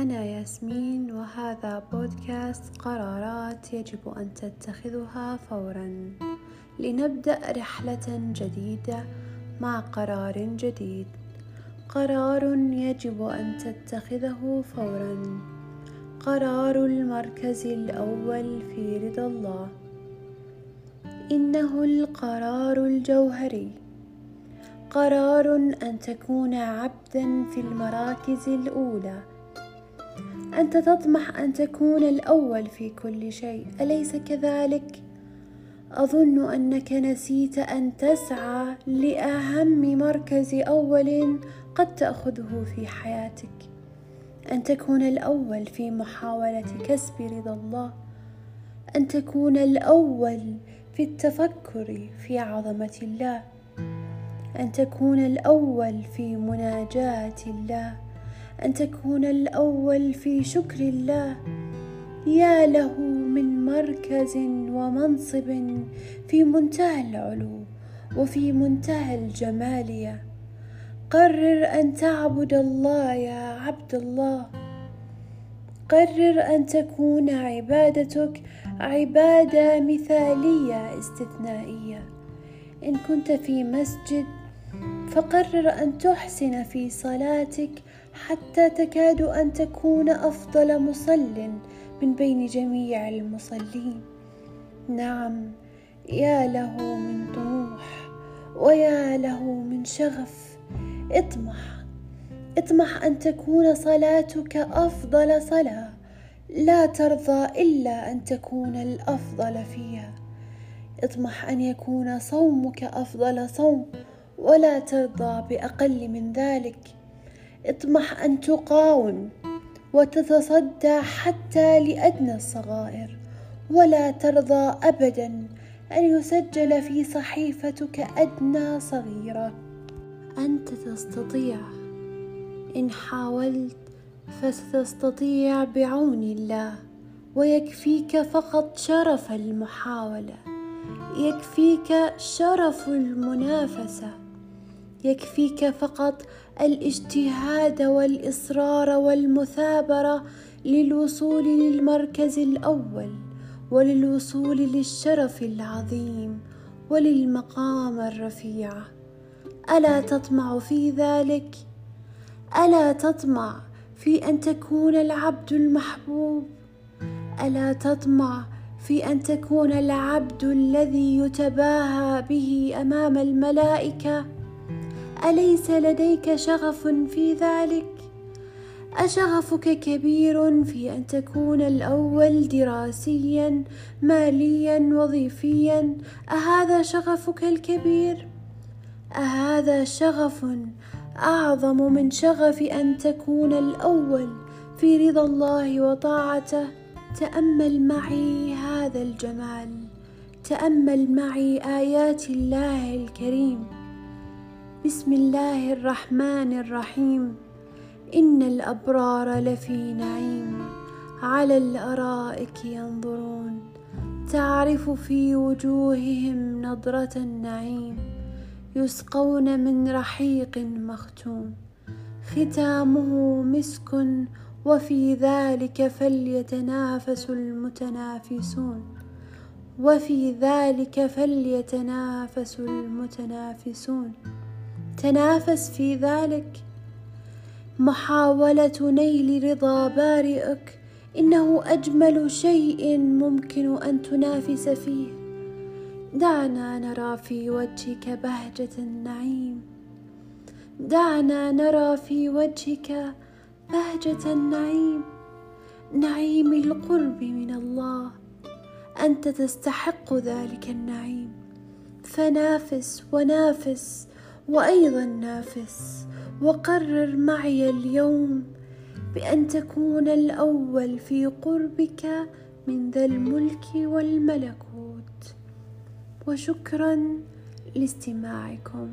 أنا ياسمين وهذا بودكاست قرارات يجب أن تتخذها فورا. لنبدأ رحلة جديدة مع قرار جديد. قرار يجب أن تتخذه فورا. قرار المركز الأول في رضا الله. إنه القرار الجوهري. قرار أن تكون عبدا في المراكز الأولى. أنت تطمح أن تكون الأول في كل شيء أليس كذلك؟ أظن أنك نسيت أن تسعى لأهم مركز أول قد تأخذه في حياتك. أن تكون الأول في محاولة كسب رضا الله. أن تكون الأول في التفكر في عظمة الله. أن تكون الأول في مناجاة الله. أن تكون الأول في شكر الله. يا له من مركز ومنصب في منتهى العلو وفي منتهى الجمالية. قرر أن تعبد الله يا عبد الله. قرر أن تكون عبادتك عبادة مثالية استثنائية. إن كنت في مسجد فقرر أن تحسن في صلاتك حتى تكاد أن تكون أفضل مصل من بين جميع المصلين. نعم يا له من طموح ويا له من شغف. اطمح اطمح أن تكون صلاتك أفضل صلاة. لا ترضى إلا أن تكون الأفضل فيها. اطمح أن يكون صومك أفضل صوم ولا ترضى بأقل من ذلك. اطمح أن تقاوم وتتصدى حتى لأدنى الصغائر ولا ترضى ابدا أن يسجل في صحيفتك أدنى صغيرة. أنت تستطيع. إن حاولت فستستطيع بعون الله ويكفيك فقط شرف المحاولة يكفيك شرف المنافسة. يكفيك فقط الاجتهاد والإصرار والمثابرة للوصول للمركز الأول وللوصول للشرف العظيم وللمقام الرفيع. ألا تطمع في ذلك؟ ألا تطمع في أن تكون العبد المحبوب؟ ألا تطمع في أن تكون العبد الذي يتباهى به أمام الملائكة؟ أليس لديك شغف في ذلك؟ أشغفك كبير في أن تكون الأول دراسيا ماليا وظيفيا. أهذا شغفك الكبير؟ أهذا شغف أعظم من شغف أن تكون الأول في رضا الله وطاعته. تأمل معي هذا الجمال. تأمل معي آيات الله الكريم. بسم الله الرحمن الرحيم. إن الأبرار لفي نعيم. على الأرائك ينظرون. تعرف في وجوههم نضرة النعيم. يسقون من رحيق مختوم. ختامه مسك وفي ذلك فليتنافس المتنافسون. وفي ذلك فليتنافس المتنافسون. تنافس في ذلك. محاولة نيل رضا بارئك إنه أجمل شيء ممكن أن تنافس فيه. دعنا نرى في وجهك بهجة النعيم. دعنا نرى في وجهك بهجة النعيم. نعيم القرب من الله أنت تستحق ذلك النعيم. فنافس ونافس. وأيضا نافس وقرر معي اليوم بأن تكون الأول في قربك من ذا الملك والملكوت. وشكرا لاستماعكم.